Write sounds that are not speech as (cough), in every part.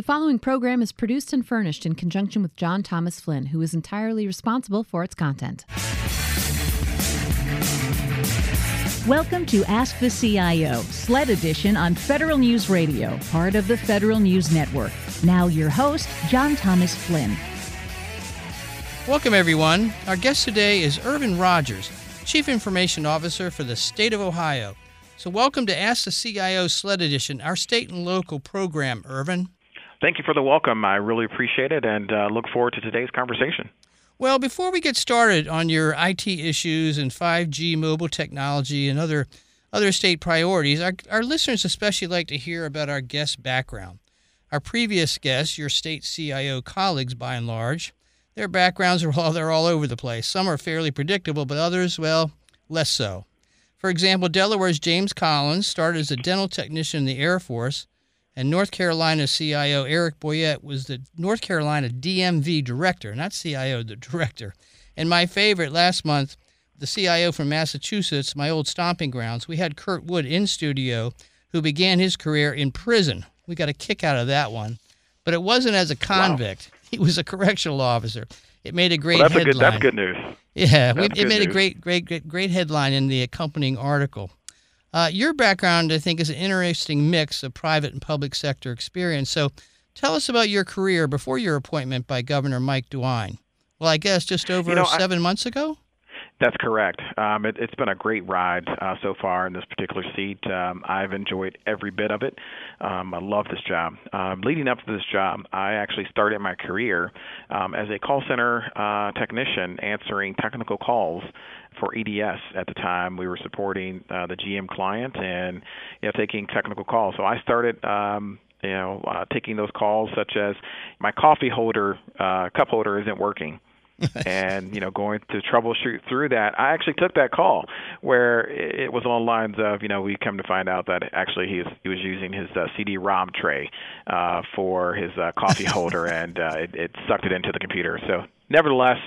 The following program is produced and furnished in conjunction with John Thomas Flynn, who is entirely responsible for its content. Welcome to Ask the CIO, SLED edition on Federal News Radio, part of the Federal News Network. Now, your host, John Thomas Flynn. Welcome, everyone. Our guest today is Ervan Rodgers, Chief Information Officer for the state of Ohio. So, welcome to Ask the CIO SLED Edition, our state and local program, Ervan. Thank you for the welcome. I really appreciate it and uh, look forward to today's conversation. Well, before we get started on your IT issues and 5G mobile technology and other other state priorities, our, our listeners especially like to hear about our guest's background. Our previous guests, your state CIO colleagues by and large, their backgrounds are all they're all over the place. Some are fairly predictable, but others, well, less so. For example, Delaware's James Collins started as a dental technician in the Air Force and North Carolina CIO Eric Boyette was the North Carolina DMV director, not CIO, the director. And my favorite last month, the CIO from Massachusetts, my old stomping grounds, we had Curt Wood in studio, who began his career in prison. We got a kick out of that one, but it wasn't as a convict. Wow. He was a correctional officer. It made a great well, that's headline. A good, that's good news. Yeah, we, it made news. a great, great, great, great headline in the accompanying article. Uh, your background, I think, is an interesting mix of private and public sector experience. So tell us about your career before your appointment by Governor Mike DeWine. Well, I guess just over you know, seven I, months ago? That's correct. Um, it, has been a great ride uh, so far in this particular seat. Um, I've enjoyed every bit of it. Um, I love this job. Um, leading up to this job, I actually started my career um, as a call center uh, technician answering technical calls for EDS at the time. We were supporting uh, the GM client and you know taking technical calls. So I started um, you know uh, taking those calls such as my coffee holder uh, cup holder isn't working (laughs) and you know going to troubleshoot through that i actually took that call where it was the lines of you know we come to find out that actually he was he was using his uh, cd-rom tray uh for his uh, coffee (laughs) holder and uh it, it sucked it into the computer. So nevertheless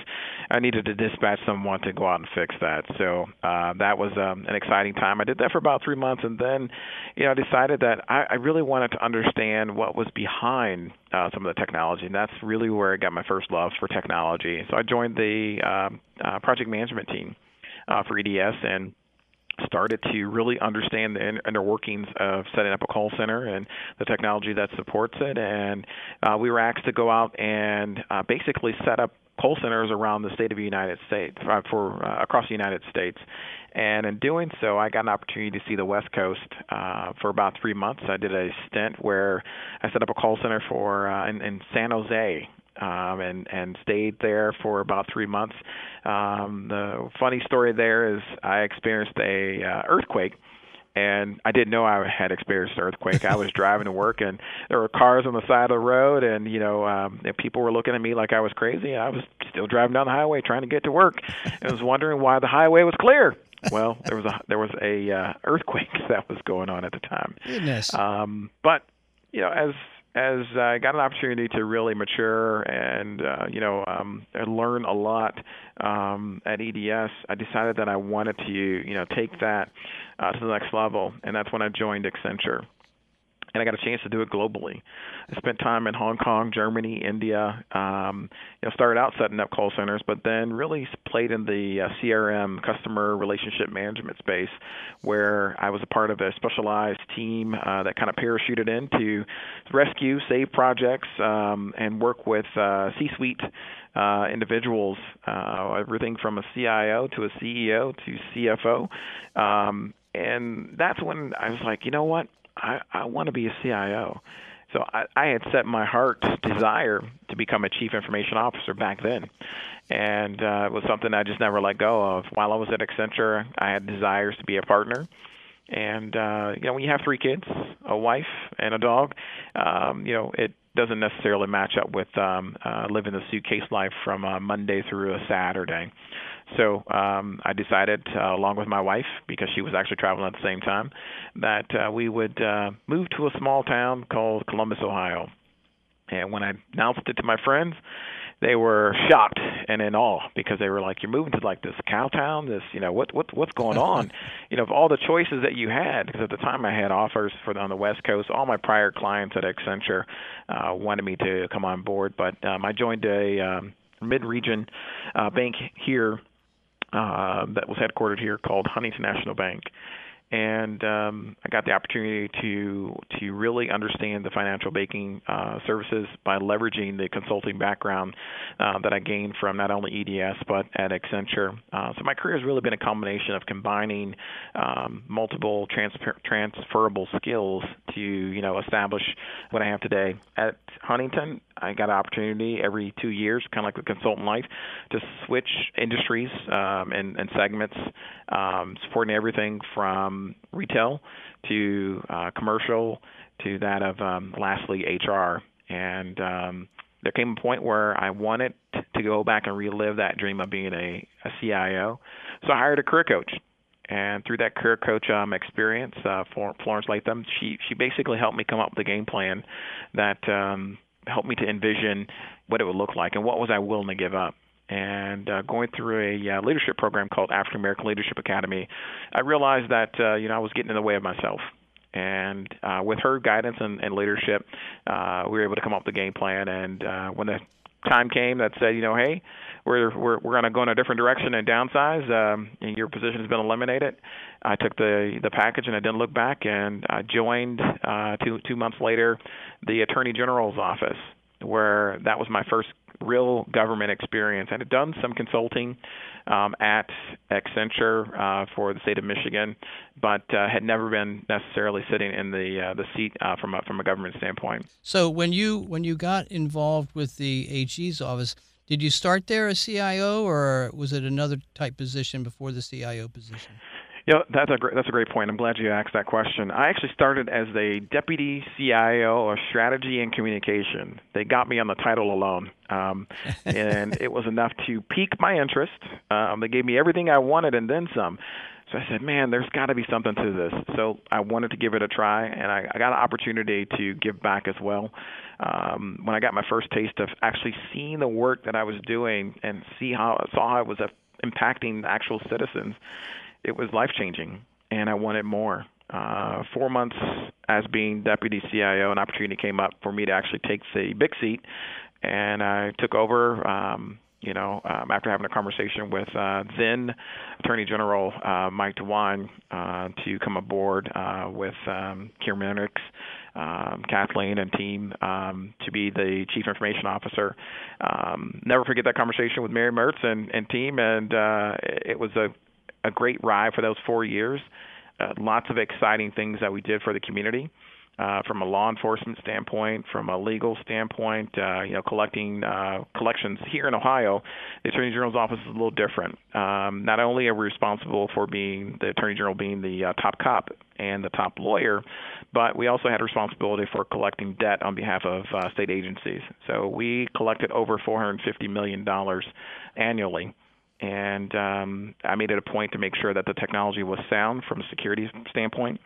I needed to dispatch someone to go out and fix that. So uh, that was um, an exciting time. I did that for about three months, and then, you know, I decided that I, I really wanted to understand what was behind uh, some of the technology, and that's really where I got my first love for technology. So I joined the um, uh, project management team uh, for EDS and started to really understand the inner workings of setting up a call center and the technology that supports it. And uh, we were asked to go out and uh, basically set up call centers around the state of the United States uh, for uh, across the United States. And in doing so, I got an opportunity to see the West Coast uh, for about three months. I did a stint where I set up a call center for uh, in, in San Jose, um, and and stayed there for about three months. Um, the funny story there is I experienced a uh, earthquake and I didn't know I had experienced an earthquake. I was driving to work, and there were cars on the side of the road, and you know, um, and people were looking at me like I was crazy. I was still driving down the highway trying to get to work, and was wondering why the highway was clear. Well, there was a there was a uh, earthquake (laughs) that was going on at the time. Goodness. Um, but you know, as as I got an opportunity to really mature and uh, you know um, learn a lot um, at EDS, I decided that I wanted to you know take that uh, to the next level, and that's when I joined Accenture and I got a chance to do it globally. I spent time in Hong Kong, Germany, India. Um, you know, started out setting up call centers, but then really played in the uh, CRM, customer relationship management space, where I was a part of a specialized team uh, that kind of parachuted in to rescue, save projects, um, and work with uh, C-suite uh, individuals, uh, everything from a CIO to a CEO to CFO. Um, and that's when I was like, you know what? I, I want to be a CIO. So I, I had set my heart's desire to become a chief information officer back then, and uh, it was something I just never let go of. While I was at Accenture, I had desires to be a partner, and uh, you know when you have three kids, a wife, and a dog, um, you know it doesn't necessarily match up with um, uh, living the suitcase life from uh, Monday through a Saturday. So um, I decided, uh, along with my wife, because she was actually traveling at the same time, that uh, we would uh, move to a small town called Columbus, Ohio. And when I announced it to my friends, they were shocked and in awe because they were like, "You're moving to like this cow town. This, you know, what what what's going on? (laughs) you know, of all the choices that you had, because at the time I had offers for the, on the West Coast. All my prior clients at Accenture uh, wanted me to come on board, but um, I joined a um, mid-region uh, bank here uh, that was headquartered here called Huntington National Bank and um, I got the opportunity to to really understand the financial banking uh, services by leveraging the consulting background uh, that I gained from not only EDS but at Accenture. Uh, so my career has really been a combination of combining um, multiple transfer- transferable skills to you know establish what I have today at Huntington. I got an opportunity every two years, kind of like the consultant life, to switch industries um, and, and segments, um, supporting everything from retail to uh, commercial to that of um, lastly HR. And um, there came a point where I wanted to go back and relive that dream of being a, a CIO. So I hired a career coach. And through that career coach um, experience, uh, Florence Latham, she she basically helped me come up with a game plan that um, helped me to envision what it would look like and what was I willing to give up. And uh, going through a uh, leadership program called African American Leadership Academy, I realized that uh, you know I was getting in the way of myself. And uh, with her guidance and, and leadership, uh, we were able to come up with a game plan. And uh, when the time came that said, you know, hey, we're we're we're going to go in a different direction and downsize, um, and your position has been eliminated. I took the the package and I didn't look back, and I joined uh, two two months later the Attorney General's office, where that was my first real government experience. I had done some consulting um, at Accenture uh, for the state of Michigan, but uh, had never been necessarily sitting in the uh, the seat uh, from a, from a government standpoint. So when you when you got involved with the AG's office, did you start there as CIO, or was it another type position before the CIO position? Yeah, that's a great, that's a great point. I'm glad you asked that question. I actually started as a deputy CIO of strategy and communication. They got me on the title alone, um, (laughs) and it was enough to pique my interest. Um, they gave me everything I wanted and then some. So I said, man, there's got to be something to this. So I wanted to give it a try, and I, I got an opportunity to give back as well. Um, when I got my first taste of actually seeing the work that I was doing and see how saw how it was uh, impacting actual citizens, it was life changing, and I wanted more. Uh, four months as being deputy CIO, an opportunity came up for me to actually take the big seat, and I took over. Um, you know, um, after having a conversation with uh, then Attorney General uh, Mike DeWine uh, to come aboard uh, with um, Kieran um, Kathleen and team um, to be the Chief Information Officer. Um, never forget that conversation with Mary Mertz and, and team, and uh, it was a a great ride for those four years. Uh, lots of exciting things that we did for the community. Uh, from a law enforcement standpoint, from a legal standpoint, uh, you know, collecting uh, collections here in Ohio, the Attorney General's office is a little different. Um, not only are we responsible for being the Attorney General being the uh, top cop and the top lawyer, but we also had responsibility for collecting debt on behalf of uh, state agencies. So we collected over 450 million dollars annually and um, I made it a point to make sure that the technology was sound from a security standpoint,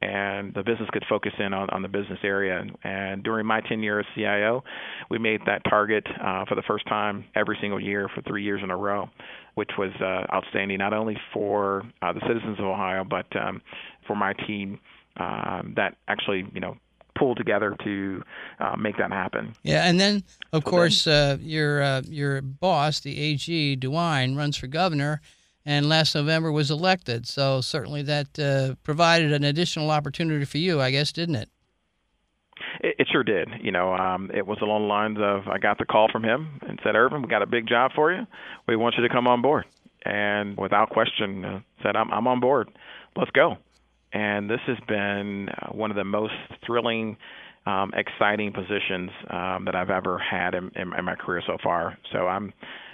and the business could focus in on, on the business area. And, during my tenure as CIO, we made that target uh, for the first time every single year for three years in a row, which was uh, outstanding not only for uh, the citizens of Ohio but um, for my team. Um, that actually, you know, pull together to uh, make that happen. Yeah, and then of so course then, uh, your uh, your boss, the AG DeWine, runs for governor, and last November was elected. So certainly that uh, provided an additional opportunity for you, I guess, didn't it? It, it sure did. You know, um, it was along the lines of I got the call from him and said, "Ervan, we got a big job for you. We want you to come on board." And without question, uh, said, "I'm I'm on board. Let's go." And this has been uh, one of the most thrilling, um, exciting positions um, that I've ever had in, in, in, my career so far. So I'm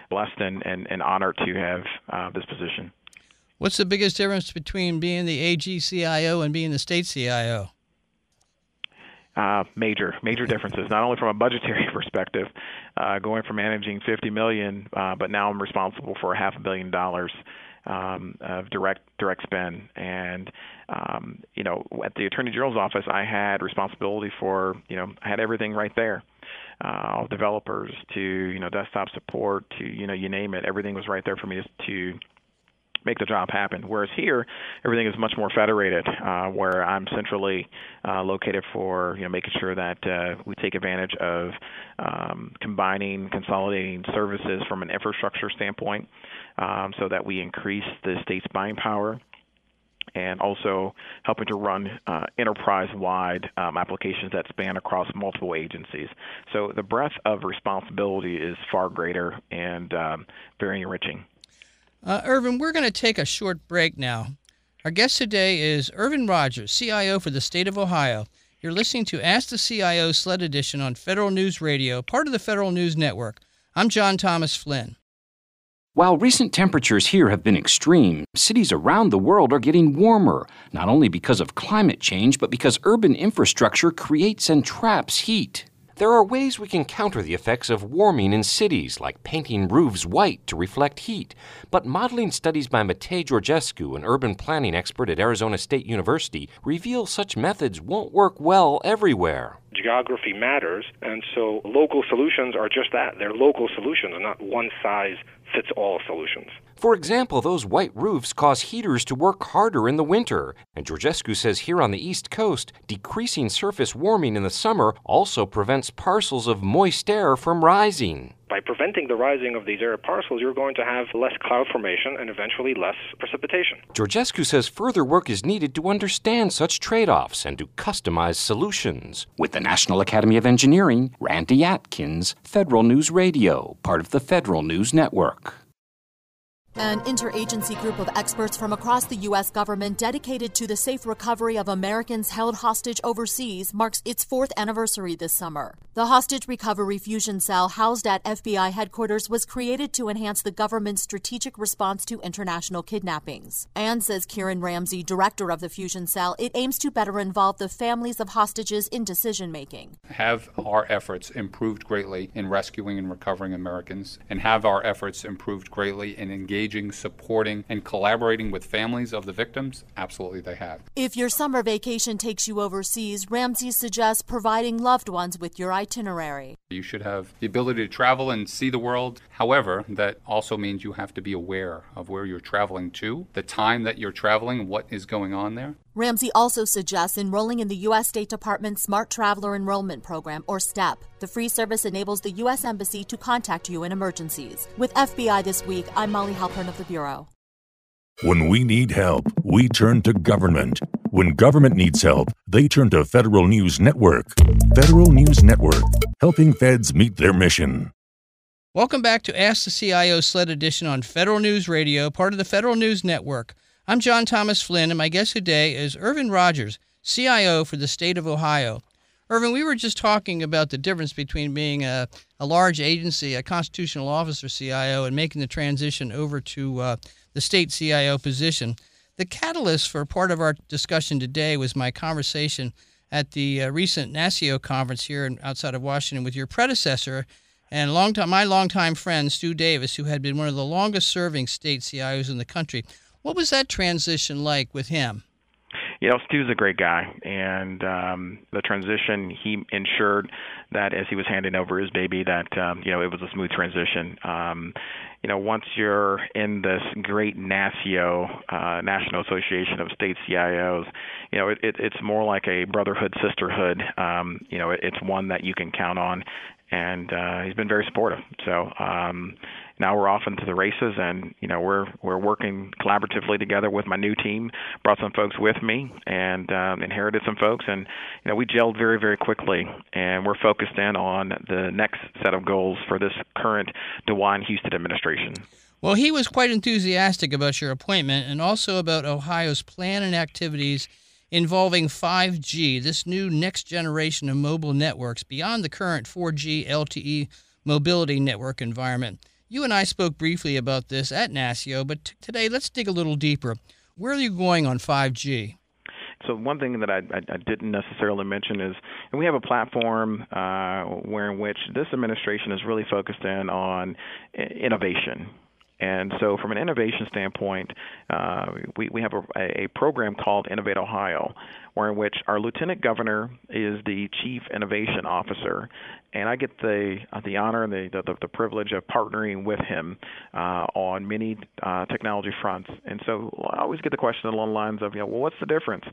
blessed and, and, and honored to have uh, this position. What's the biggest difference between being the AG CIO and being the state CIO? Uh, major, major differences. Not only from a budgetary (laughs) perspective, uh, going from managing 50 million, uh, but now I'm responsible for a half a billion dollars um, of direct direct spend. And um, you know, at the Attorney General's office, I had responsibility for you know I had everything right there. uh, developers to you know desktop support to you know you name it. Everything was right there for me to make the job happen. Whereas here, everything is much more federated, uh, where I'm centrally uh, located for you know making sure that uh, we take advantage of um, combining, consolidating services from an infrastructure standpoint, um, so that we increase the state's buying power and also helping to run uh, enterprise-wide um, applications that span across multiple agencies. So the breadth of responsibility is far greater and um, very enriching. Uh, Ervan, we're going to take a short break now. Our guest today is Ervan Rodgers, CIO for the state of Ohio. You're listening to Ask the CIO Sled Edition on Federal News Radio, part of the Federal News Network. I'm John Thomas Flynn. While recent temperatures here have been extreme, cities around the world are getting warmer, not only because of climate change, but because urban infrastructure creates and traps heat. There are ways we can counter the effects of warming in cities, like painting roofs white to reflect heat. But modeling studies by Matei Georgescu, an urban planning expert at Arizona State University, reveal such methods won't work well everywhere geography matters, and so local solutions are just that. They're local solutions, not one size fits all solutions. For example, those white roofs cause heaters to work harder in the winter. And Georgescu says here on the East Coast, decreasing surface warming in the summer also prevents parcels of moist air from rising. By preventing the rising of these air parcels, you're going to have less cloud formation and eventually less precipitation. Georgescu says further work is needed to understand such trade offs and to customize solutions. With the National Academy of Engineering, Randy Atkins, Federal News Radio, part of the Federal News Network. An interagency group of experts from across the U.S. government dedicated to the safe recovery of Americans held hostage overseas marks its fourth anniversary this summer. The Hostage Recovery Fusion Cell, housed at FBI headquarters, was created to enhance the government's strategic response to international kidnappings. And, says Kieran Ramsey, director of the Fusion Cell, it aims to better involve the families of hostages in decision making. Have our efforts improved greatly in rescuing and recovering Americans, and have our efforts improved greatly in engaging engaging, supporting, and collaborating with families of the victims? Absolutely, they have. If your summer vacation takes you overseas, Ramsey suggests providing loved ones with your itinerary. You should have the ability to travel and see the world. However, that also means you have to be aware of where you're traveling to, the time that you're traveling, what is going on there. Ramsey also suggests enrolling in the U.S. State Department's Smart Traveler Enrollment Program, or STEP. The free service enables the U.S. Embassy to contact you in emergencies. With FBI This Week, I'm Mollie Halpern of the Bureau. When we need help, we turn to government. When government needs help, they turn to Federal News Network. Federal News Network, helping feds meet their mission. Welcome back to Ask the CIO Sled Edition on Federal News Radio, part of the Federal News Network. I'm John Thomas Flynn, and my guest today is Ervan Rodgers, CIO for the state of Ohio. Ervan, we were just talking about the difference between being a, a large agency, a constitutional officer CIO, and making the transition over to uh, the state CIO position. The catalyst for part of our discussion today was my conversation at the uh, recent NASCIO conference here in, outside of Washington with your predecessor and long time, my longtime friend Stu Davis, who had been one of the longest serving state CIOs in the country. What was that transition like with him? You know, Stu's a great guy, and um, the transition he ensured that as he was handing over his baby, that um, you know it was a smooth transition. Um, you know, once you're in this great NASCIO, uh, National Association of State CIOs, you know, it, it, it's more like a brotherhood, sisterhood. Um, you know, it, it's one that you can count on, and uh, he's been very supportive. So um, now we're off into the races, and you know we're we're working collaboratively together with my new team. Brought some folks with me, and um, inherited some folks, and you know we gelled very very quickly, and we're focused in on the next set of goals for this current DeWine Husted administration. Well, he was quite enthusiastic about your appointment and also about Ohio's plan and activities involving 5G, this new next generation of mobile networks beyond the current 4G LTE mobility network environment. You and I spoke briefly about this at NASCIO, but t- today let's dig a little deeper. Where are you going on 5G? So one thing that I, I, I didn't necessarily mention is and we have a platform uh, where in which this administration is really focused in on innovation And so, from an innovation standpoint, uh, we, we have a, a program called InnovateOhio, where in which our lieutenant governor is the chief innovation officer, and I get the uh, the honor and the, the the privilege of partnering with him uh, on many uh, technology fronts. And so, I always get the question along the lines of, you know, well, what's the difference?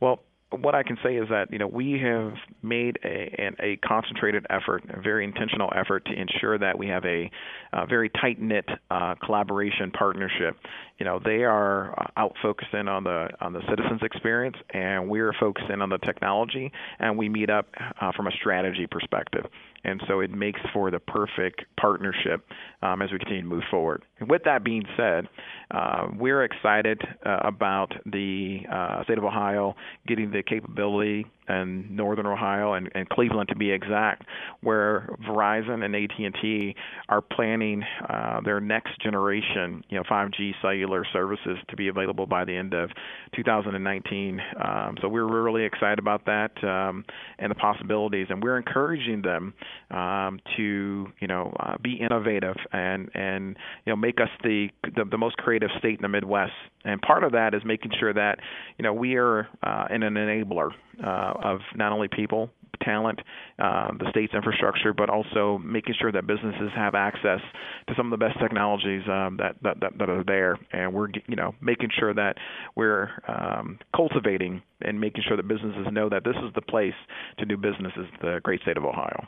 Well, what I can say is that you know we have made a, a concentrated effort, a very intentional effort to ensure that we have a, a very tight knit uh, collaboration partnership. You know they are uh, out focusing on the on the citizens experience, and we're focusing on the technology, and we meet up uh, from a strategy perspective and so it makes for the perfect partnership um, as we continue to move forward. And with that being said, uh, we're excited uh, about the uh, state of Ohio getting the capability in northern Ohio and, and, Cleveland to be exact, where Verizon and AT&T are planning uh, their next generation, you know, 5G cellular services to be available by the end of 2019. Um, so we're really excited about that um, and the possibilities, and we're encouraging them um, to, you know, uh, be innovative and and you know make us the, the the most creative state in the Midwest. And part of that is making sure that you know we are uh, an enabler uh, of not only people talent, uh, the state's infrastructure, but also making sure that businesses have access to some of the best technologies um, that, that, that that are there, and we're you know making sure that we're um, cultivating and making sure that businesses know that this is the place to do business is the great state of Ohio.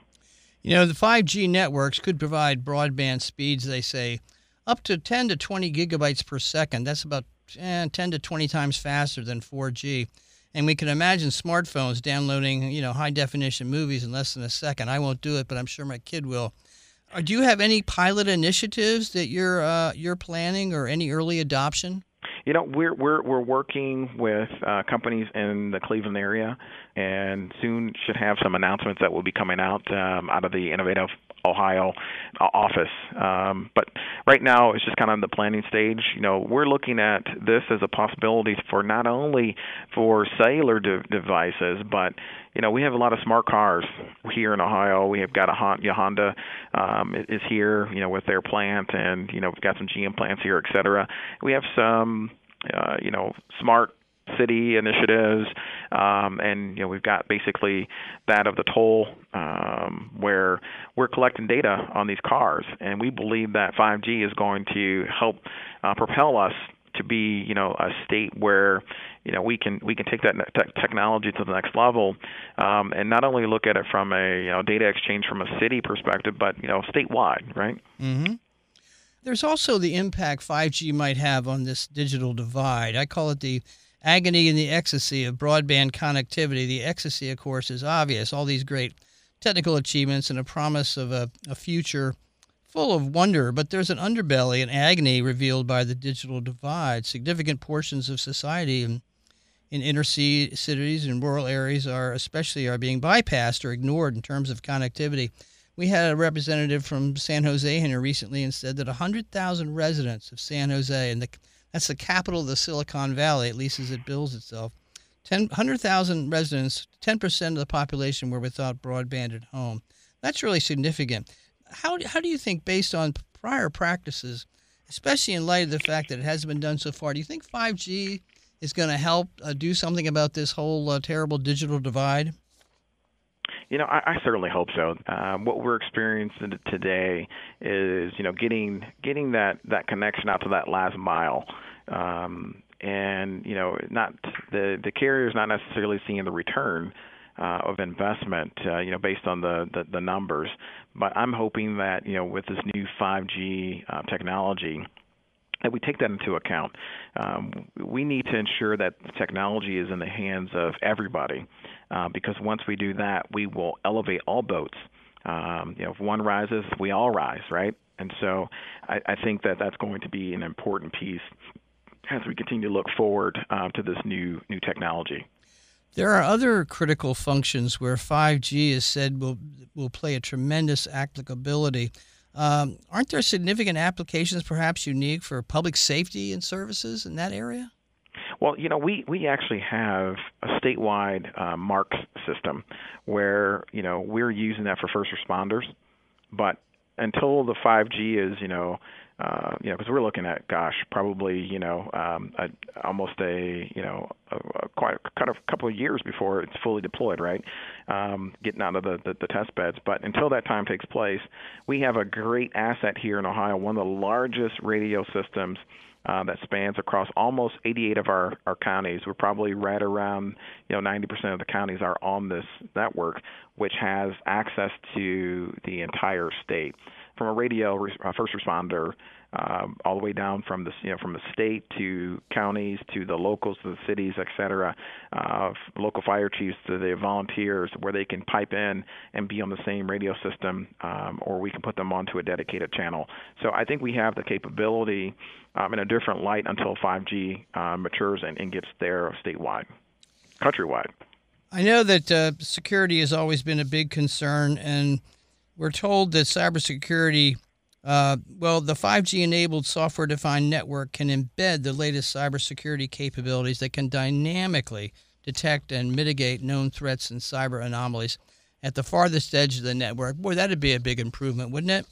You know, the 5G networks could provide broadband speeds, they say, up to 10 to 20 gigabytes per second. That's about eh, 10 to 20 times faster than 4G. And we can imagine smartphones downloading, you know, high definition movies in less than a second. I won't do it, but I'm sure my kid will. Uh, do you have any pilot initiatives that you're uh, you're planning, or any early adoption? You know, we're we're we're working with uh, companies in the Cleveland area, and soon should have some announcements that will be coming out um, out of the Innovative Ohio uh, office. Um, but right now, it's just kind of in the planning stage. You know, we're looking at this as a possibility for not only for cellular de- devices, but you know, we have a lot of smart cars here in Ohio. We have got a Honda um, is here, you know, with their plant, and you know, we've got some GM plants here, et cetera. We have some, uh, you know, smart city initiatives, um, and you know we've got basically that of the toll um, where we're collecting data on these cars, and we believe that 5G is going to help uh, propel us to be you know a state where you know we can we can take that te- technology to the next level. Um, and not only look at it from a you know data exchange from a city perspective but you know statewide right? Mm-hmm. there's also the impact 5G might have on this digital divide. I call it the agony and the ecstasy of broadband connectivity the ecstasy of course is obvious all these great technical achievements and a promise of a, a future full of wonder, but there's an underbelly and agony revealed by the digital divide. Significant portions of society in, in inner cities and rural areas are especially are being bypassed or ignored in terms of connectivity. We had a representative from San Jose here recently and said that 100,000 residents of San Jose, and the, that's the capital of the Silicon Valley, at least as it bills itself, 100,000 residents, 10% of the population were without broadband at home. That's really significant how how do you think, based on prior practices, especially in light of the fact that it hasn't been done so far, do you think 5G is going to help uh, do something about this whole uh, terrible digital divide? You know, I, I certainly hope so. Um, what we're experiencing today is, you know, getting getting that that connection out to that last mile. Um, and you know, not the the carrier is not necessarily seeing the return uh, of investment, uh, you know, based on the, the, the numbers. But I'm hoping that you know, with this new 5G uh, technology, that we take that into account. Um, we need to ensure that technology is in the hands of everybody, uh, because once we do that, we will elevate all boats. Um, you know, if one rises, we all rise, right? And so, I, I think that that's going to be an important piece as we continue to look forward uh, to this new new technology. There are other critical functions where 5G is said will will play a tremendous applicability. Um, aren't there significant applications, perhaps unique for public safety and services in that area? Well, you know, we we actually have a statewide uh, MARCS system where you know we're using that for first responders, but until the 5G is, you know, uh, you know, because we're looking at, gosh, probably, you know, um, a, almost a, you know, a, a quite kind of a couple of years before it's fully deployed, right? Um, getting out of the, the, the test beds. But until that time takes place, we have a great asset here in Ohio, one of the largest radio systems. Uh, that spans across almost 88 of our, our counties. We're probably right around, you know, 90% of the counties are on this network, which has access to the entire state from a radio uh, first responder um, all the way down from the you know from the state to counties to the locals to the cities, et cetera, uh, local fire chiefs to the volunteers, where they can pipe in and be on the same radio system, um, or we can put them onto a dedicated channel. So I think we have the capability um, in a different light until 5G uh, matures and, and gets there statewide, countrywide. I know that uh, security has always been a big concern, and we're told that cybersecurity, uh, well, the 5G enabled software defined network can embed the latest cybersecurity capabilities that can dynamically detect and mitigate known threats and cyber anomalies at the farthest edge of the network. Boy, that'd be a big improvement, wouldn't it?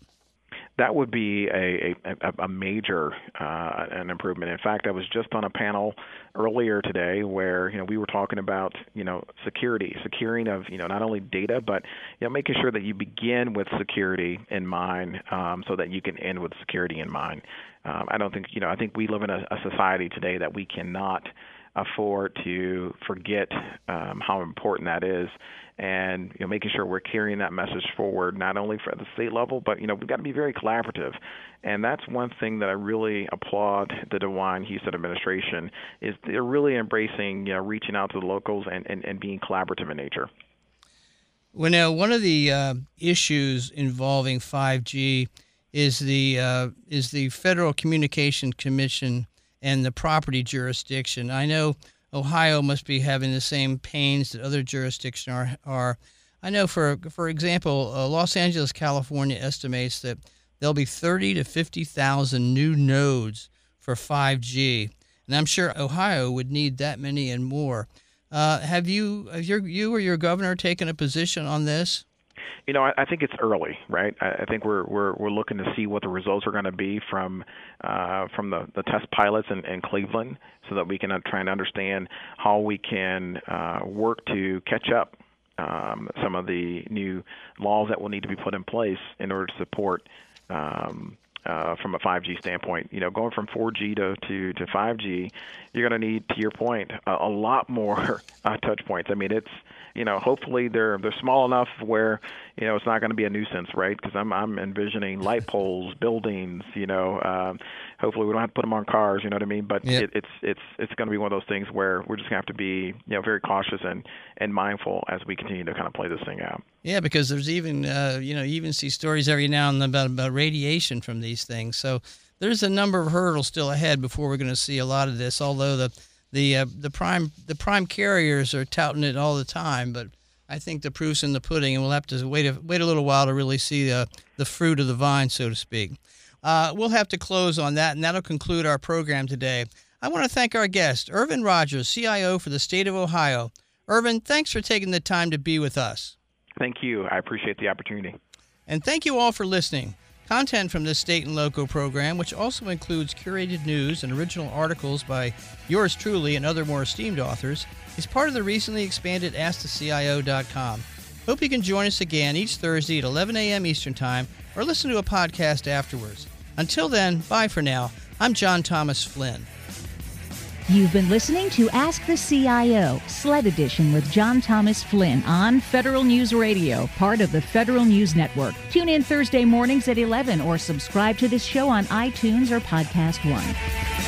That would be a a, a major uh, an improvement. In fact, I was just on a panel earlier today where you know we were talking about you know security, securing of you know not only data but you know making sure that you begin with security in mind um, so that you can end with security in mind. Um, I don't think you know I think we live in a, a society today that we cannot afford to forget um, how important that is and you know making sure we're carrying that message forward not only for the state level but you know we've got to be very collaborative and that's one thing that I really applaud the DeWine Husted administration is they're really embracing you know reaching out to the locals and, and, and being collaborative in nature. Well, now one of the uh, issues involving 5G is the uh, is the Federal Communication Commission and the property jurisdiction. I know Ohio must be having the same pains that other jurisdictions are. are. I know, for for example, uh, Los Angeles, California estimates that there'll be 30 to 50,000 new nodes for 5G, and I'm sure Ohio would need that many and more. Uh, have you, have your, you or your governor taken a position on this? You know, I, I think it's early, right? I, I think we're we're we're looking to see what the results are going to be from uh, from the, the test pilots in, in Cleveland, so that we can uh, try and understand how we can uh, work to catch up um, some of the new laws that will need to be put in place in order to support um, uh, from a 5G standpoint. You know, going from 4G to to, to 5G, you're going to need, to your point, a, a lot more (laughs) uh, touch points. I mean, it's you know, hopefully they're they're small enough where you know it's not going to be a nuisance, right? Because I'm I'm envisioning light (laughs) poles, buildings. You know, um, hopefully we don't have to put them on cars. You know what I mean? But yep. it, it's it's it's going to be one of those things where we're just going to have to be you know very cautious and and mindful as we continue to kind of play this thing out. Yeah, because there's even uh, you know you even see stories every now and then about about radiation from these things. So there's a number of hurdles still ahead before we're going to see a lot of this. Although the the uh, the prime the prime carriers are touting it all the time, but I think the proof's in the pudding, and we'll have to wait a, wait a little while to really see the the fruit of the vine, so to speak. Uh, we'll have to close on that, and that'll conclude our program today. I want to thank our guest, Ervan Rodgers, CIO for the state of Ohio. Ervan, thanks for taking the time to be with us. Thank you. I appreciate the opportunity. And thank you all for listening. Content from this state and local program, which also includes curated news and original articles by yours truly and other more esteemed authors, is part of the recently expanded AskTheCIO.com. Hope you can join us again each Thursday at 11 a.m. Eastern Time or listen to a podcast afterwards. Until then, bye for now. I'm John Thomas Flynn. You've been listening to Ask the CIO, SLED Edition with John Thomas Flynn on Federal News Radio, part of the Federal News Network. Tune in Thursday mornings at 11 or subscribe to this show on iTunes or Podcast One.